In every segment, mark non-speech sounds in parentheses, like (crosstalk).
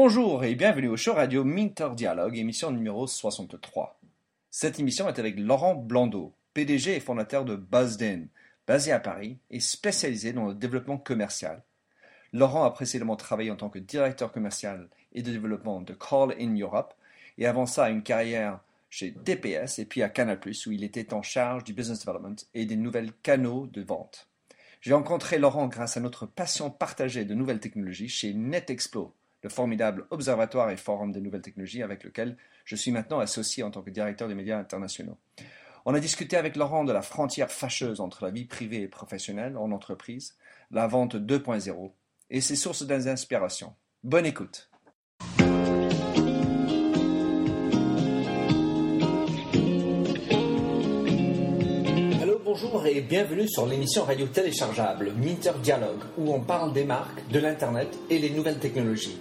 Bonjour et bienvenue au show radio Minter Dialogue, émission numéro 63. Cette émission est avec Laurent Blondeau, PDG et fondateur de Buzzed basé à Paris et spécialisé dans le développement commercial. Laurent a précédemment travaillé en tant que directeur commercial et de développement de Call in Europe et avant ça une carrière chez DPS et puis à Canal+, où il était en charge du business development et des nouvelles canaux de vente. J'ai rencontré Laurent grâce à notre passion partagée de nouvelles technologies chez NetExplo, le formidable observatoire et forum des nouvelles technologies avec lequel je suis maintenant associé en tant que directeur des médias internationaux. On a discuté avec Laurent de la frontière fâcheuse entre la vie privée et professionnelle en entreprise, la vente 2.0 et ses sources d'inspiration. Bonne écoute. bonjour et bienvenue sur l'émission radio téléchargeable Minter Dialogue où on parle des marques, de l'Internet et les nouvelles technologies.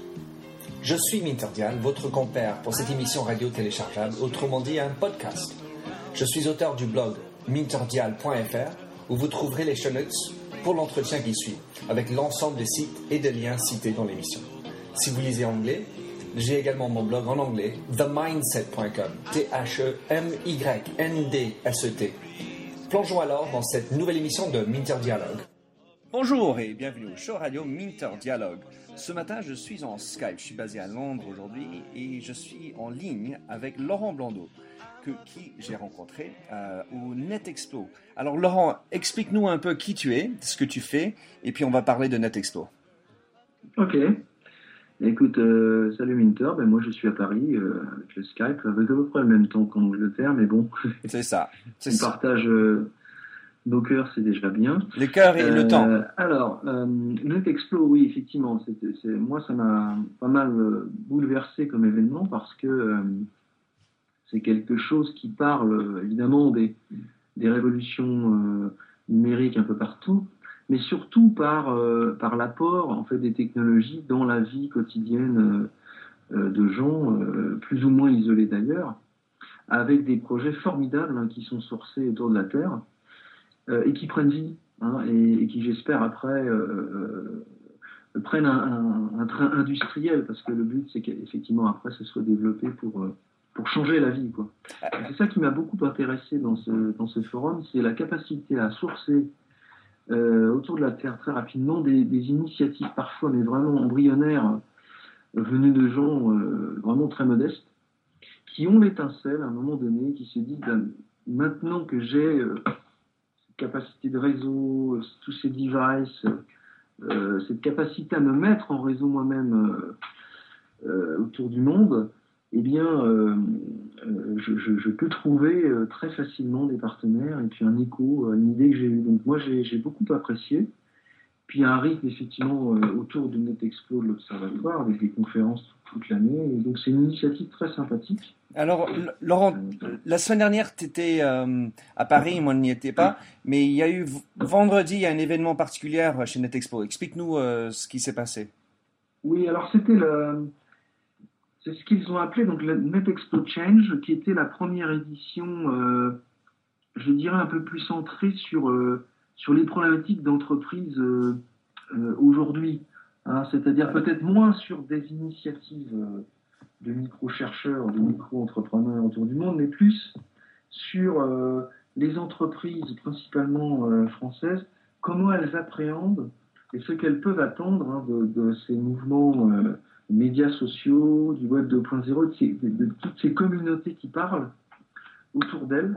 Je suis Minter Dial, votre compère pour cette émission radio téléchargeable, autrement dit un podcast. Je suis auteur du blog minterdial.fr où vous trouverez les show notes pour l'entretien qui suit, avec l'ensemble des sites et des liens cités dans l'émission. Si vous lisez anglais, j'ai également mon blog en anglais, themindset.com, T-H-E-M-Y-N-D-S-E-T. Plongeons alors dans cette nouvelle émission de Minter Dialogue. Bonjour et bienvenue au show radio Minter Dialogue. Ce matin, je suis en Skype. Je suis basé à Londres aujourd'hui et je suis en ligne avec Laurent Blondeau, que, qui j'ai rencontré euh, au NetExpo. Alors, Laurent, explique-nous un peu qui tu es, ce que tu fais, et puis on va parler de NetExpo. Ok. Écoute, euh, salut Minter, ben moi je suis à Paris euh, avec le Skype, avec à peu près le même temps qu'en Angleterre, mais bon. C'est ça. (laughs) On partage euh, nos cœurs, c'est déjà bien. Les cœurs et le temps. Alors, NetExplo, oui, effectivement, moi ça m'a pas mal bouleversé comme événement parce que c'est quelque chose qui parle évidemment des, des révolutions numériques un peu partout, mais surtout par, euh, par l'apport en fait, des technologies dans la vie quotidienne euh, euh, de gens, plus ou moins isolés d'ailleurs, avec des projets formidables hein, qui sont sourcés autour de la Terre et qui prennent vie, hein, et, qui j'espère après prennent un, train industriel, parce que le but c'est qu'effectivement après ce soit développé pour pour changer la vie. Quoi. C'est ça qui m'a beaucoup intéressé dans ce, dans ce forum, c'est la capacité à sourcer euh, autour de la Terre très rapidement des, initiatives parfois, mais vraiment embryonnaires, euh, venues de gens euh, vraiment très modestes, qui ont l'étincelle à un moment donné, qui se disent ben, maintenant que j'ai capacité de réseau, tous ces devices, cette capacité à me mettre en réseau moi-même autour du monde, eh bien, euh, euh, je, peux trouver euh, très facilement des partenaires et puis un écho une idée que j'ai eue. Donc moi, j'ai beaucoup apprécié. Puis un rythme, effectivement, autour de NetExplo de l'Observatoire, avec des conférences toute, l'année. Donc c'est une initiative très sympathique. Alors, Laurent, la semaine dernière, tu étais à Paris, moi je n'y étais pas, mais il y a eu vendredi, il y a un événement particulier chez NetExpo. Explique-nous ce qui s'est passé. Oui, alors c'était le c'est ce qu'ils ont appelé donc le NetExpo Change, qui était la première édition, euh, je dirais un peu plus centrée sur, euh, sur les problématiques d'entreprise euh, aujourd'hui. Hein. C'est-à-dire peut-être moins sur des initiatives de micro-chercheurs, de micro-entrepreneurs autour du monde, mais plus sur les entreprises, principalement françaises, comment elles appréhendent et ce qu'elles peuvent attendre hein, de, de, ces mouvements médias sociaux, du web 2.0, de, toutes ces communautés qui parlent autour d'elles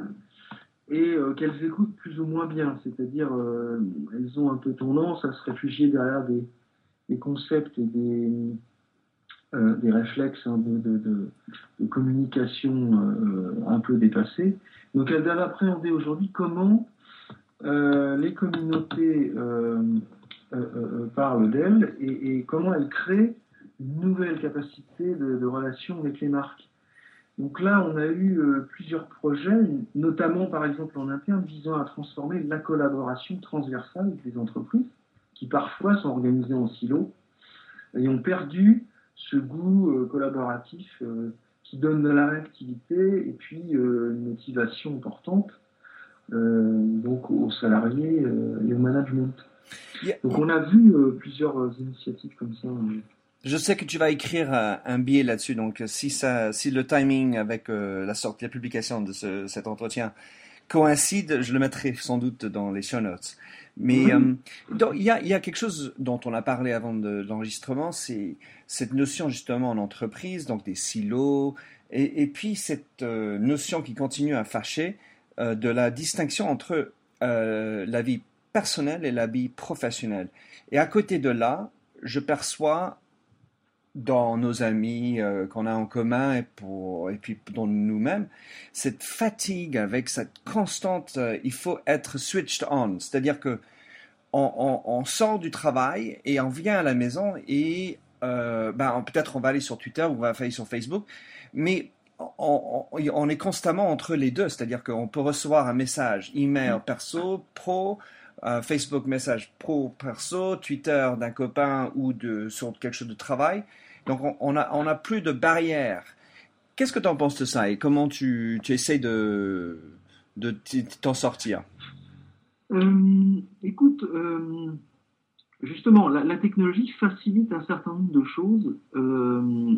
et euh, qu'elles écoutent plus ou moins bien. C'est-à-dire, euh, elles ont un peu tendance à se réfugier derrière des, concepts et des, euh, des réflexes hein, de, communication un peu dépassés. Donc, elles doivent appréhender aujourd'hui comment les communautés parlent d'elles et, comment elles créent une nouvelle capacité de, relation avec les marques. Donc là, on a eu euh, plusieurs projets, notamment par exemple en interne, visant à transformer la collaboration transversale des entreprises, qui parfois sont organisées en silos, et ont perdu ce goût euh, collaboratif euh, qui donne de la réactivité et puis une motivation importante donc aux salariés et au management. Donc on a vu plusieurs initiatives comme ça je sais que tu vas écrire un, billet là-dessus, donc si, ça, si le timing avec la sortie, la publication de cet entretien coïncide, je le mettrai sans doute dans les show notes. Mais euh, il y, a, y, a, quelque chose dont on a parlé avant de, l'enregistrement, c'est cette notion justement en entreprise, donc des silos, et, et puis cette euh, notion qui continue à fâcher euh, de la distinction entre la vie personnelle et la vie professionnelle. Et à côté de là, je perçois dans nos amis euh, qu'on a en commun et, pour, et puis dans nous-mêmes, cette fatigue avec cette constante, euh, il faut être switched on, c'est-à-dire que on, on, sort du travail et on vient à la maison et euh, ben, peut-être on va aller sur Twitter ou on va aller sur Facebook, mais on, on, est constamment entre les deux, c'est-à-dire qu'on peut recevoir un message email perso, pro, Facebook message pro perso, Twitter d'un copain ou de, sur quelque chose de travail. Donc on n'a on a plus de barrières. Qu'est-ce que tu en penses de ça et comment tu, tu essayes de, de t'en sortir? Euh, Écoute, euh, justement, la, technologie facilite un certain nombre de choses. Euh,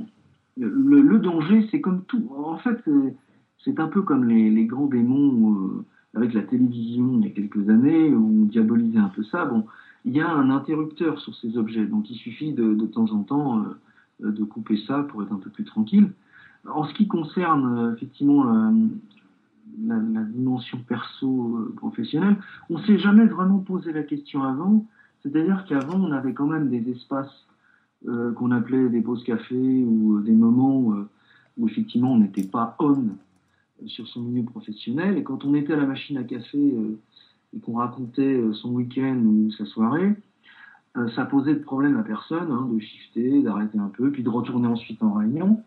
le, danger, c'est comme tout. En fait, c'est un peu comme les, les grands démons avec la télévision il y a quelques années, où on diabolisait un peu ça. Bon, il y a un interrupteur sur ces objets, donc il suffit de, de temps en temps euh, de couper ça pour être un peu plus tranquille. En ce qui concerne euh, effectivement la, dimension perso-professionnelle, euh, on ne s'est jamais vraiment posé la question avant. C'est-à-dire qu'avant, on avait quand même des espaces qu'on appelait des pauses café ou des moments où effectivement on n'était pas on sur son milieu professionnel. Et quand on était à la machine à café et qu'on racontait son week-end ou sa soirée, euh, ça posait de problème à personne, hein, de shifter, d'arrêter un peu, puis de retourner ensuite en réunion.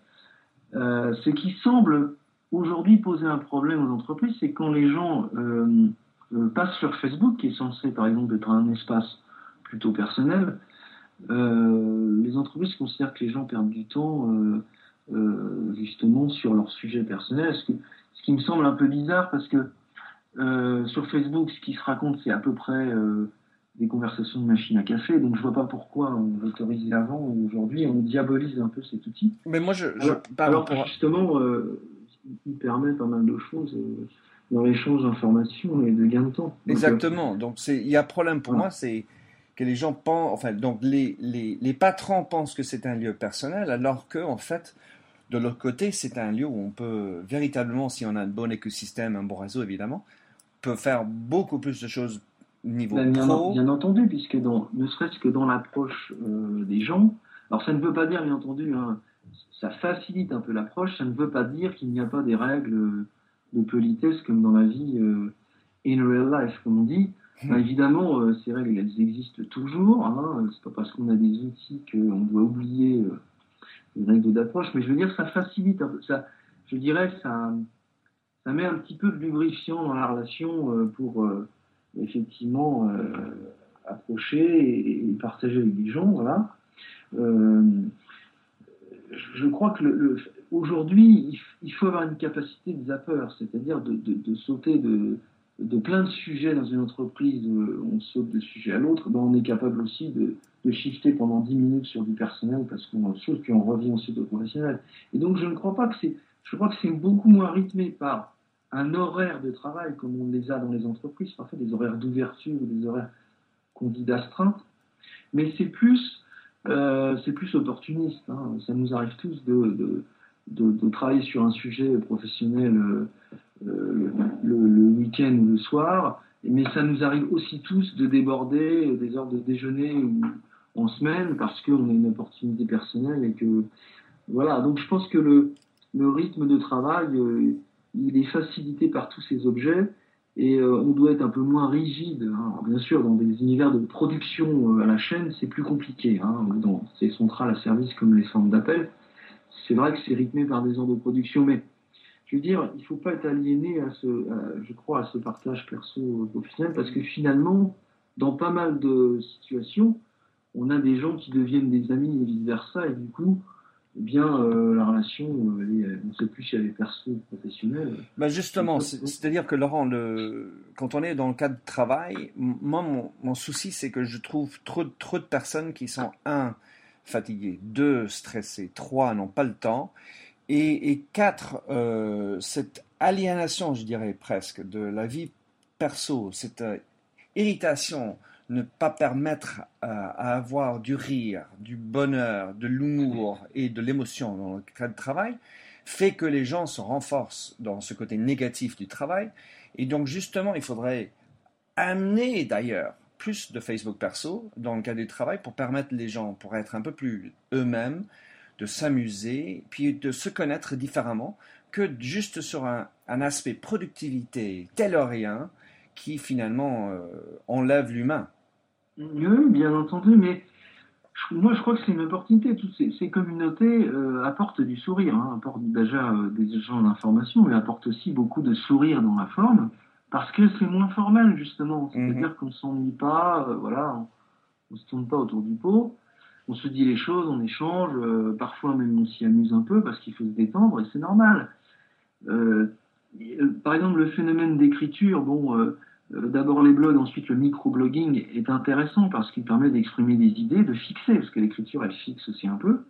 Euh, ce qui semble aujourd'hui poser un problème aux entreprises, c'est quand les gens euh, passent sur Facebook, qui est censé par exemple être un espace plutôt personnel, les entreprises considèrent que les gens perdent du temps justement sur leur sujet personnel, ce, ce, qui me semble un peu bizarre parce que sur Facebook, ce qui se raconte, c'est à peu près des conversations de machine à café, donc je vois pas pourquoi on l'autorisait avant ou aujourd'hui on diabolise un peu cet outil. Mais moi je, alors, justement euh, il permet pas mal de choses euh, dans l'échange d'informations et de gain de temps. Exactement. donc il y a un problème pour moi c'est que les gens pensent enfin donc les, les, les patrons pensent que c'est un lieu personnel alors que en fait de l'autre côté c'est un lieu où on peut véritablement si on a un bon écosystème un bon réseau évidemment peut faire beaucoup plus de choses niveau ben, bien, Bien entendu, puisque dans, ne serait-ce que dans l'approche euh, des gens, alors ça ne veut pas dire, bien entendu, hein, ça facilite un peu l'approche, ça ne veut pas dire qu'il n'y a pas des règles de politesse comme dans la vie euh, in real life, comme on dit. Hmm. Ben, évidemment, euh, ces règles, elles existent toujours. Hein, c'est pas parce qu'on a des outils qu'on doit oublier les règles d'approche, mais je veux dire, ça facilite. Ça, je dirais, ça, ça met un petit peu de lubrifiant dans la relation pour effectivement euh, approcher et, partager avec les gens. Voilà. Euh, je crois que aujourd'hui, il, faut avoir une capacité de zapper, c'est-à-dire de, sauter de, de, plein de sujets dans une entreprise, on saute de sujet à l'autre, ben on est capable aussi de, de shifter pendant 10 minutes sur du personnel parce qu'on chose, puis on revient ensuite au professionnel. Et donc je ne crois pas que c'est, je crois que c'est beaucoup moins rythmé par un horaire de travail comme on les a dans les entreprises, parfois des horaires d'ouverture ou des horaires qu'on dit d'astreinte, mais c'est plus, euh, c'est plus opportuniste. Hein. Ça nous arrive tous de, de, travailler sur un sujet professionnel euh, euh, le, week-end ou le soir, mais ça nous arrive aussi tous de déborder des heures de déjeuner ou en semaine parce qu'on a une opportunité personnelle et que voilà. Donc je pense que le, rythme de travail il est facilité par tous ces objets et euh, on doit être un peu moins rigide. Hein. Bien sûr, dans des univers de production euh, à la chaîne, c'est plus compliqué. Hein, dans ces centrales à service comme les centres d'appel, c'est vrai que c'est rythmé par des heures de production, mais je veux dire, il ne faut pas être aliéné à ce, je crois, à ce partage perso-professionnel, parce que finalement, dans pas mal de situations, on a des gens qui deviennent des amis et vice-versa, et du coup, eh bien, euh, la relation, euh, on ne sait plus si elle est perso ou professionnelle. Bah justement, c'est-à-dire que Laurent, le, quand on est dans le cadre de travail, moi, mon, souci, c'est que je trouve trop, trop de personnes qui sont, un, fatigués, deux, stressés, trois, n'ont pas le temps, et, quatre, euh, cette aliénation, je dirais presque, de la vie perso, cette euh, irritation, ne pas permettre à, avoir du rire, du bonheur, de l'humour et de l'émotion dans le cadre de travail, fait que les gens se renforcent dans ce côté négatif du travail. Et donc justement, il faudrait amener d'ailleurs plus de Facebook perso dans le cadre du travail pour permettre les gens, pour être un peu plus eux-mêmes, de s'amuser, puis de se connaître différemment que juste sur un, aspect productivité tel ou rien qui finalement euh, enlève l'humain. Oui, bien entendu, mais moi je crois que c'est une opportunité. Toutes ces, communautés euh, apportent du sourire, hein, apportent déjà euh, des échanges d'informations, mais apportent aussi beaucoup de sourire dans la forme, parce que c'est moins formel justement. C'est-à-dire mhm. qu'on ne s'ennuie pas, voilà, on ne se tourne pas autour du pot on se dit les choses, on échange, euh, parfois même on s'y amuse un peu parce qu'il faut se détendre et c'est normal. Euh, par exemple, le phénomène d'écriture, bon, euh, d'abord les blogs, ensuite le microblogging est intéressant parce qu'il permet d'exprimer des idées, de fixer, parce que l'écriture elle fixe aussi un peu,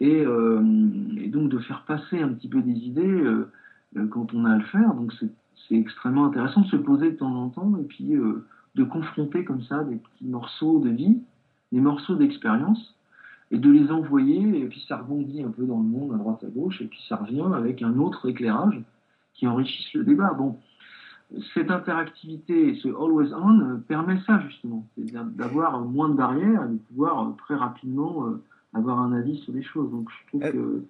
et, donc de faire passer un petit peu des idées quand on a à le faire. Donc c'est extrêmement intéressant de se poser de temps en temps et puis de confronter comme ça des petits morceaux de vie des morceaux d'expérience et de les envoyer, et puis ça rebondit un peu dans le monde, à droite à gauche, et puis ça revient avec un autre éclairage qui enrichisse le débat. Bon, cette interactivité, ce always on, euh, permet ça justement, c'est-à-dire d'avoir moins de barrières et de pouvoir euh, très rapidement euh, avoir un avis sur les choses. Donc je trouve que.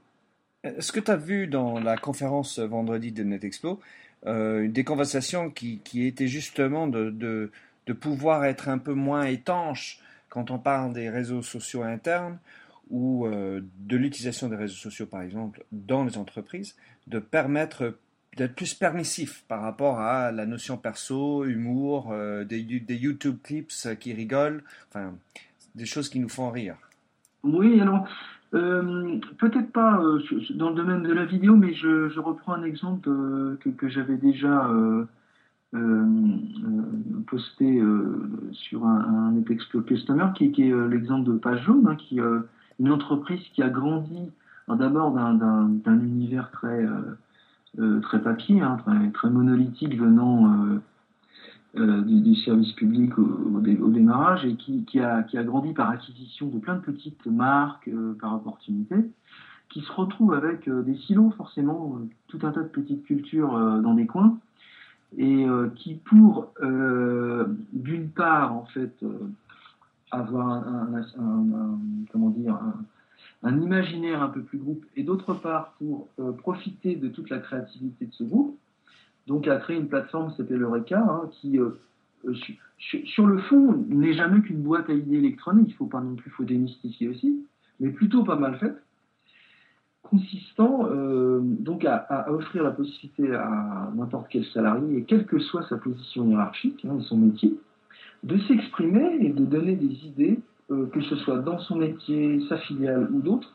Tu as vu dans la conférence vendredi de NetExpo des conversations qui, qui étaient justement de, de, de, pouvoir être un peu moins étanches quand on parle des réseaux sociaux internes ou euh, de l'utilisation des réseaux sociaux, par exemple, dans les entreprises, de permettre d'être plus permissif par rapport à la notion perso, humour, euh, des, YouTube clips qui rigolent, enfin, des choses qui nous font rire. Oui, alors, euh, peut-être pas dans le domaine de la vidéo, mais je, reprends un exemple que, j'avais déjà posté euh, sur un, un Customer, qui, est l'exemple de Page Jaune, hein, qui une entreprise qui a grandi d'abord d'un univers très très papier, hein, très, monolithique venant du, service public au, démarrage et qui, a, qui, a, grandi par acquisition de plein de petites marques par opportunité, qui se retrouve avec des silos forcément, tout un tas de petites cultures dans des coins, et euh, qui pour euh, d'une part en fait euh, avoir un, imaginaire un peu plus groupe et d'autre part pour profiter de toute la créativité de ce groupe donc a créé une plateforme qui s'appelle Eureka hein, qui sur le fond n'est jamais qu'une boîte à idées électronique il faut pas non plus faut démystifier aussi mais plutôt pas mal faite consistant euh, donc à, offrir la possibilité à n'importe quel salarié, et quelle que soit sa position hiérarchique hein, son métier, de s'exprimer et de donner des idées, euh, que ce soit dans son métier, sa filiale ou d'autres,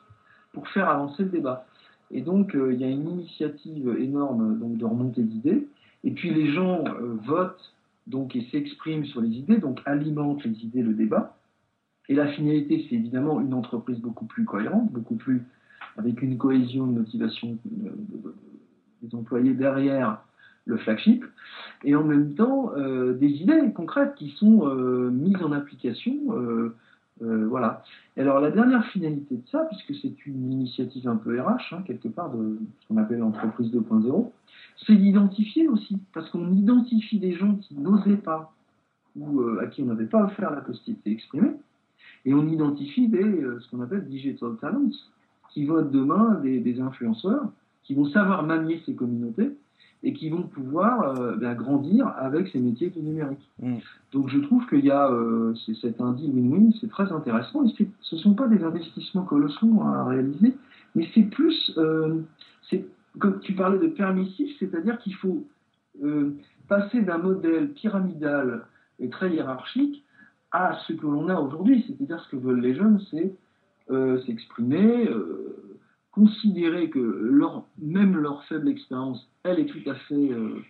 pour faire avancer le débat. Et donc euh, il y a une initiative énorme donc, de remontée d'idées, et puis les gens votent donc, et s'expriment sur les idées, donc alimentent les idées, le débat. Et la finalité, c'est évidemment une entreprise beaucoup plus cohérente, beaucoup plus avec une cohésion, une motivation euh, des employés derrière le flagship, et en même temps euh, des idées concrètes qui sont euh, mises en application. voilà. Et alors la dernière finalité de ça, puisque c'est une initiative un peu RH, hein, quelque part de ce qu'on appelle l'entreprise 2.0, c'est d'identifier aussi, parce qu'on identifie des gens qui n'osaient pas ou à qui on n'avait pas offert la possibilité d'exprimer, et on identifie des, ce qu'on appelle digital talents, qui vont être demain des, influenceurs, qui vont savoir manier ces communautés et qui vont pouvoir euh, ben, grandir avec ces métiers du numérique. Mm. Donc je trouve qu'il y a euh, cet indice win-win, c'est très intéressant. Et ce ne sont pas des investissements colossaux à réaliser, mais c'est plus, euh, comme tu parlais de permissif, c'est-à-dire qu'il faut euh, passer d'un modèle pyramidal et très hiérarchique à ce que l'on a aujourd'hui, c'est-à-dire ce que veulent les jeunes, c'est euh, s'exprimer, euh, considérer que leur, même leur faible expérience, elle est tout à fait euh,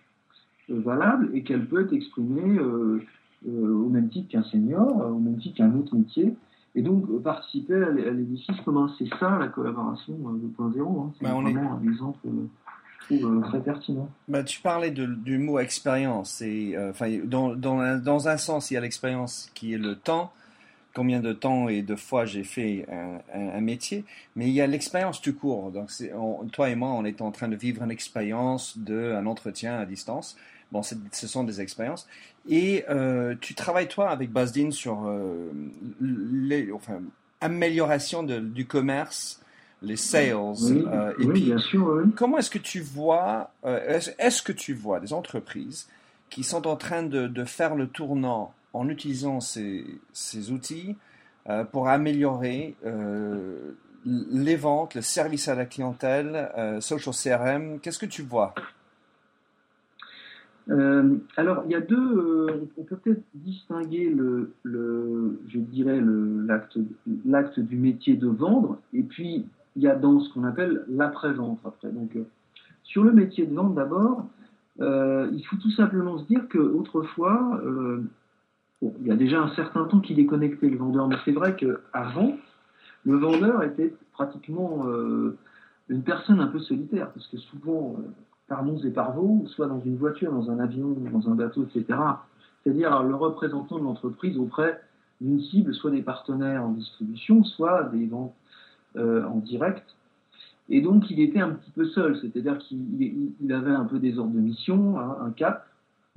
valable et qu'elle peut être exprimée au même titre qu'un senior, au même titre qu'un autre métier. et donc participer à l'édifice commun. C'est ça la collaboration 2.0. Hein. C'est bah, vraiment un exemple très pertinent. Bah, tu parlais du mot expérience. Et, dans, dans, dans, un sens, il y a l'expérience qui est le temps, combien de temps et de fois j'ai fait un, métier, mais il y a l'expérience tout court. Donc, toi et moi, on est en train de vivre une expérience d'un entretien à distance. Bon, ce sont des expériences. Et euh, tu travailles, toi, avec Bazdin sur euh, les, enfin, amélioration de, du commerce, les sales. Oui, euh, et puis, bien sûr. Comment est-ce que tu vois, est-ce que tu vois des entreprises qui sont en train de, de faire le tournant en utilisant ces, outils euh, pour améliorer euh, les ventes, le service à la clientèle, euh, social CRM. Qu'est-ce que tu vois? Alors, il y a deux. on peut peut-être distinguer le, je dirais, l'acte, l'acte du métier de vendre, et puis il y a dans ce qu'on appelle l'après-vente. Après, donc, sur le métier de vente, d'abord, il faut tout simplement se dire qu'autrefois, il y a déjà un certain temps qu'il est connecté, le vendeur, mais c'est vrai qu'avant, le vendeur était pratiquement euh, une personne un peu solitaire, parce que souvent, euh, par monts et par vaux, soit dans une voiture, dans un avion, dans un bateau, etc., c'est-à-dire le représentant de l'entreprise auprès d'une cible, soit des partenaires en distribution, soit des ventes euh, en direct. Et donc, il était un petit peu seul, c'est-à-dire qu'il avait un peu des ordres de mission, un cap,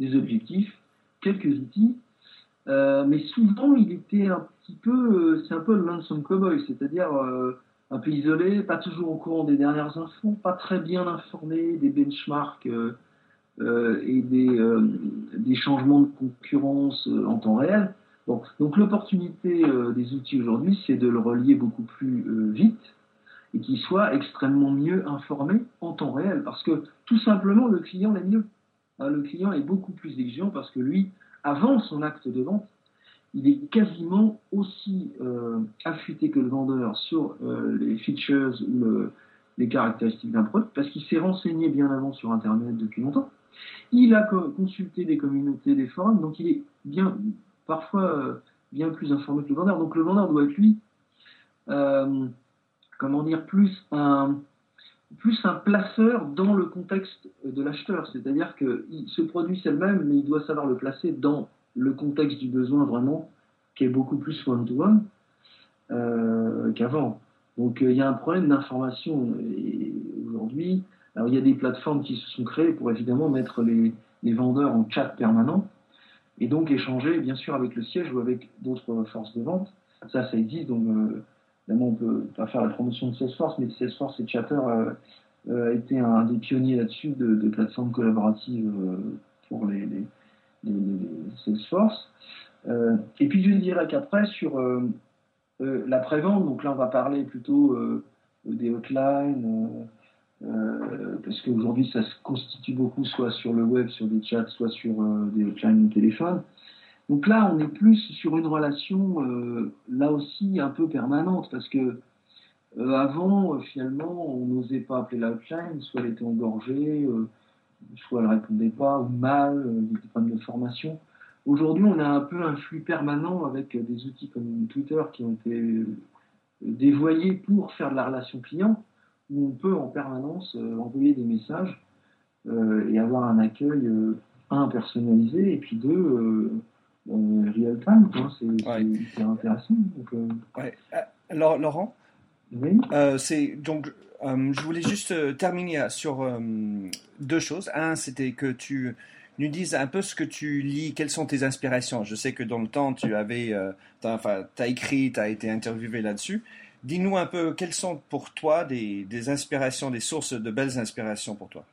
des objectifs, quelques outils, euh, mais souvent, il était un petit peu, euh, c'est un peu le lonesome cowboy, c'est-à-dire euh, un peu isolé, pas toujours au courant des dernières infos, pas très bien informé des benchmarks et des, changements de concurrence en temps réel. Bon, donc l'opportunité des outils aujourd'hui, c'est de le relier beaucoup plus vite et qu'il soit extrêmement mieux informé en temps réel, parce que tout simplement, le client est mieux. Hein, le client est beaucoup plus exigeant parce que lui, avant son acte de vente, il est quasiment aussi euh, affûté que le vendeur sur euh, les features ou les caractéristiques d'un produit, parce qu'il s'est renseigné bien avant sur Internet depuis longtemps. Il a consulté des communautés, des forums, donc il est bien, parfois euh, bien plus informé que le vendeur. Donc le vendeur doit être lui, comment dire, plus un, plus un placeur dans le contexte de l'acheteur. C'est-à-dire que ce produit c'est le même, mais il doit savoir le placer dans le contexte du besoin vraiment, qui est beaucoup plus one-to-one euh, qu'avant. Donc euh, il y a un problème d'information aujourd'hui. Alors il y a des plateformes qui se sont créées pour évidemment mettre les, vendeurs en chat permanent et donc échanger bien sûr avec le siège ou avec d'autres forces de vente. Ça, ça existe. Euh, Évidemment, on peut pas faire la promotion de Salesforce, mais Salesforce et Chatter euh, euh, a été un des pionniers là-dessus de, plateformes collaboratives euh, pour les, Salesforce. et puis je dirais qu'après, sur la prévente, donc là on va parler plutôt des hotlines, parce qu'aujourd'hui ça se constitue beaucoup soit sur le web, sur des chats, soit sur des hotlines de téléphone. Donc là, on est plus sur une relation, euh, là aussi, un peu permanente, parce que euh, avant, euh, finalement, on n'osait pas appeler l'outline, soit elle était engorgée, soit elle répondait pas, ou mal, avait pas de formation. Aujourd'hui, on a un peu un flux permanent avec des outils comme Twitter qui ont été dévoyés pour faire de la relation client, où on peut en permanence envoyer des messages et avoir un accueil, un, personnalisé, et puis deux, euh, real time, c'est intéressant. Donc, euh. euh, Alors, Laurent, c'est donc je voulais juste terminer sur deux choses. Un, c'était que tu nous dises un peu ce que tu lis, quelles sont tes inspirations. Je sais que dans le temps, tu avais, enfin, as écrit, tu as été interviewé là-dessus. Dis-nous un peu quelles sont pour toi des, des inspirations, des sources de belles inspirations pour toi?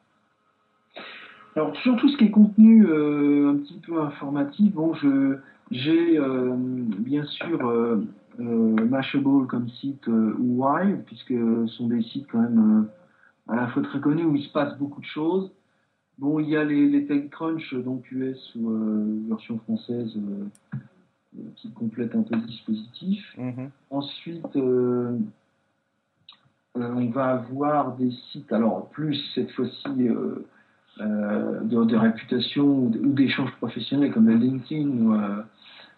Alors, sur tout ce qui est contenu euh, un petit peu informatif, bon, j'ai euh, bien sûr euh, Mashable comme site ou puisque ce sont des sites quand même à la fois très connus où il se passe beaucoup de choses. Bon, il y a les, TechCrunch, donc US ou version française, qui complètent un peu le dispositif. Mm-hmm. Ensuite, on va avoir des sites, alors plus cette fois-ci euh, de, réputation ou d'échanges professionnels comme LinkedIn ou,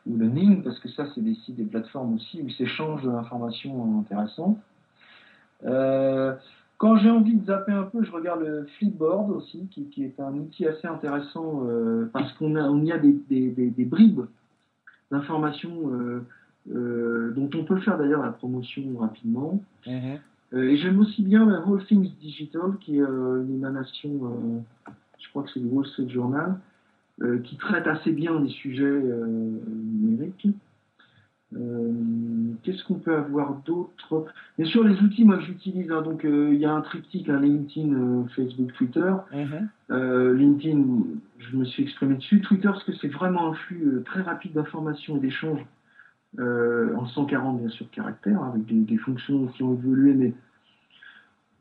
ou le Ning, parce que ça, c'est des sites, des plateformes aussi où s'échangent de l'information intéressante. Euh, quand j'ai envie de zapper un peu, je regarde le Flipboard aussi, qui, est un outil assez intéressant euh, parce qu'on a, y a des, bribes d'informations euh, dont on peut faire d'ailleurs la promotion rapidement. Mhm. Et j'aime aussi bien la Whole Things Digital, qui est une émanation, je crois que c'est le Wall Street Journal, qui traite assez bien des sujets numériques. Euh, qu'est-ce qu'on peut avoir d'autre? Bien sûr, les outils, moi, que j'utilise. Hein, donc, euh, il y a un triptyque, un LinkedIn, euh, Facebook, Twitter. Mhm. LinkedIn, je me suis exprimé dessus. Twitter, parce que c'est vraiment un flux très rapide d'informations et d'échanges en 140, bien sûr, caractères, avec des, fonctions qui ont évolué, mais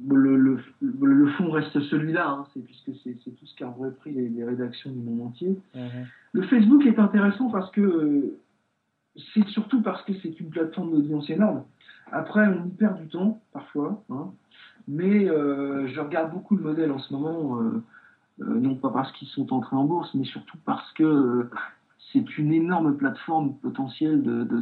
le, le, fond reste celui-là, hein, c'est, puisque c'est, tout ce qu'a repris les, les, rédactions du monde entier. Mhm. Le Facebook est intéressant parce que c'est surtout parce que c'est une plateforme d'audience énorme. Après, on y perd du temps, parfois, hein. mais euh, je regarde beaucoup le modèle en ce moment, euh, euh, non pas parce qu'ils sont entrés en bourse, mais surtout parce que c'est une énorme plateforme potentielle de, de,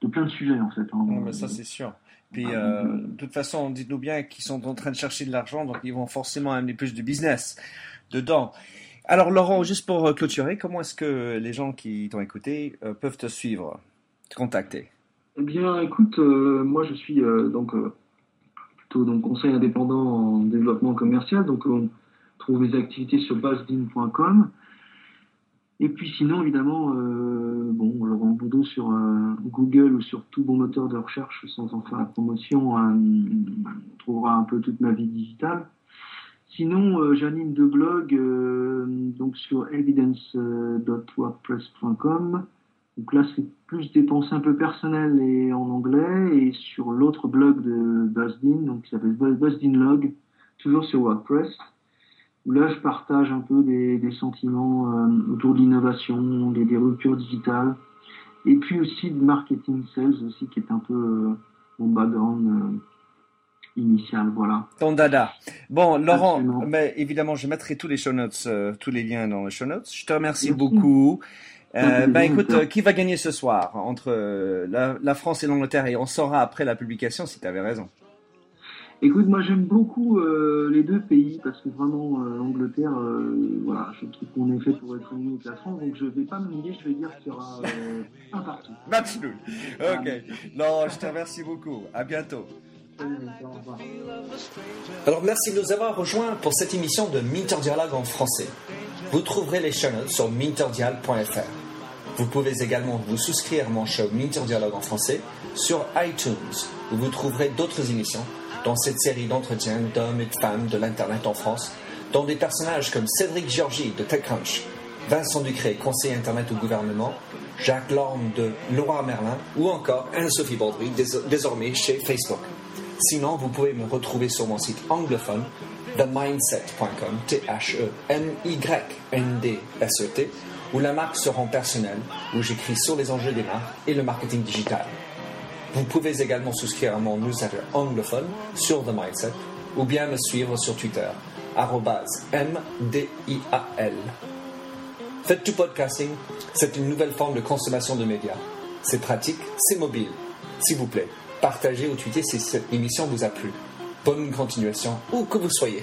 de, plein de sujets, en fait. Hein. mais ça, c'est sûr. Puis, ah, de toute façon, dites-nous bien qu'ils sont en train de chercher de l'argent, donc ils vont forcément amener plus de business dedans. Alors Laurent, juste pour euh, clôturer, comment est-ce que les gens qui t'ont écouté euh, peuvent te suivre, te contacter? Eh bien, écoute, euh, moi je suis donc plutôt donc conseil indépendant en développement commercial, donc on trouve mes activités sur basdin.com. Et puis sinon, évidemment, bon, Laurent Boudot sur Google ou sur tout bon moteur de recherche, sans en faire la promotion, on trouvera un peu toute ma vie digitale. Sinon, euh, j'anime deux blogs euh, donc sur evidence.wordpress.com. Donc là, c'est plus des pensées un peu personnelles et en anglais. Et sur l'autre blog de Buzzin, donc qui s'appelle Buzzin Log, toujours sur WordPress, où là, je partage un peu des, sentiments euh, autour de l'innovation, des, des, ruptures digitales, et puis aussi de marketing sales aussi, qui est un peu mon background initial, voilà. Ton dada. Bon, Laurent, mais évidemment, je mettrai tous les show notes, euh, tous les liens dans les show notes. Je te remercie beaucoup. Euh, ben écoute, euh, qui va gagner ce soir entre euh, la, France et l'Angleterre? Et on saura après la publication si tu avais raison. Écoute, moi j'aime beaucoup les deux pays parce que vraiment l'Angleterre, voilà, je trouve qu'on est fait pour être unis avec la France, donc je vais pas me nier, je vais dire qu'il y aura un partout. (laughs) Match nul. Ok. Non, je te remercie beaucoup. À bientôt. Alors merci de nous avoir rejoints pour cette émission de Minter Dialogue en français. Vous trouverez les chaînes sur minterdial.fr. Vous pouvez également vous souscrire à mon show Minter Dialogue en français sur iTunes, où vous trouverez d'autres émissions dans cette série d'entretiens d'hommes et de femmes de l'Internet en France, dont des personnages comme Cédric Georgie de TechCrunch, Vincent Ducré, conseiller Internet au gouvernement, Jacques Lorme de Laura Merlin ou encore Anne-Sophie Baudry, désormais chez Facebook. Sinon, vous pouvez me retrouver sur mon site anglophone, themindset.com, T-H-E-M-Y-N-D-S-E-T, où la marque se rend personnelle, où j'écris sur les enjeux des marques et le marketing digital. Vous pouvez également souscrire à mon newsletter anglophone sur The Mindset, ou bien me suivre sur Twitter, M-D-I-A-L. Faites tout podcasting, c'est une nouvelle forme de consommation de médias. C'est pratique, c'est mobile. S'il vous plaît, partagez ou tweetez si cette émission vous a plu. Bonne continuation, où que vous soyez.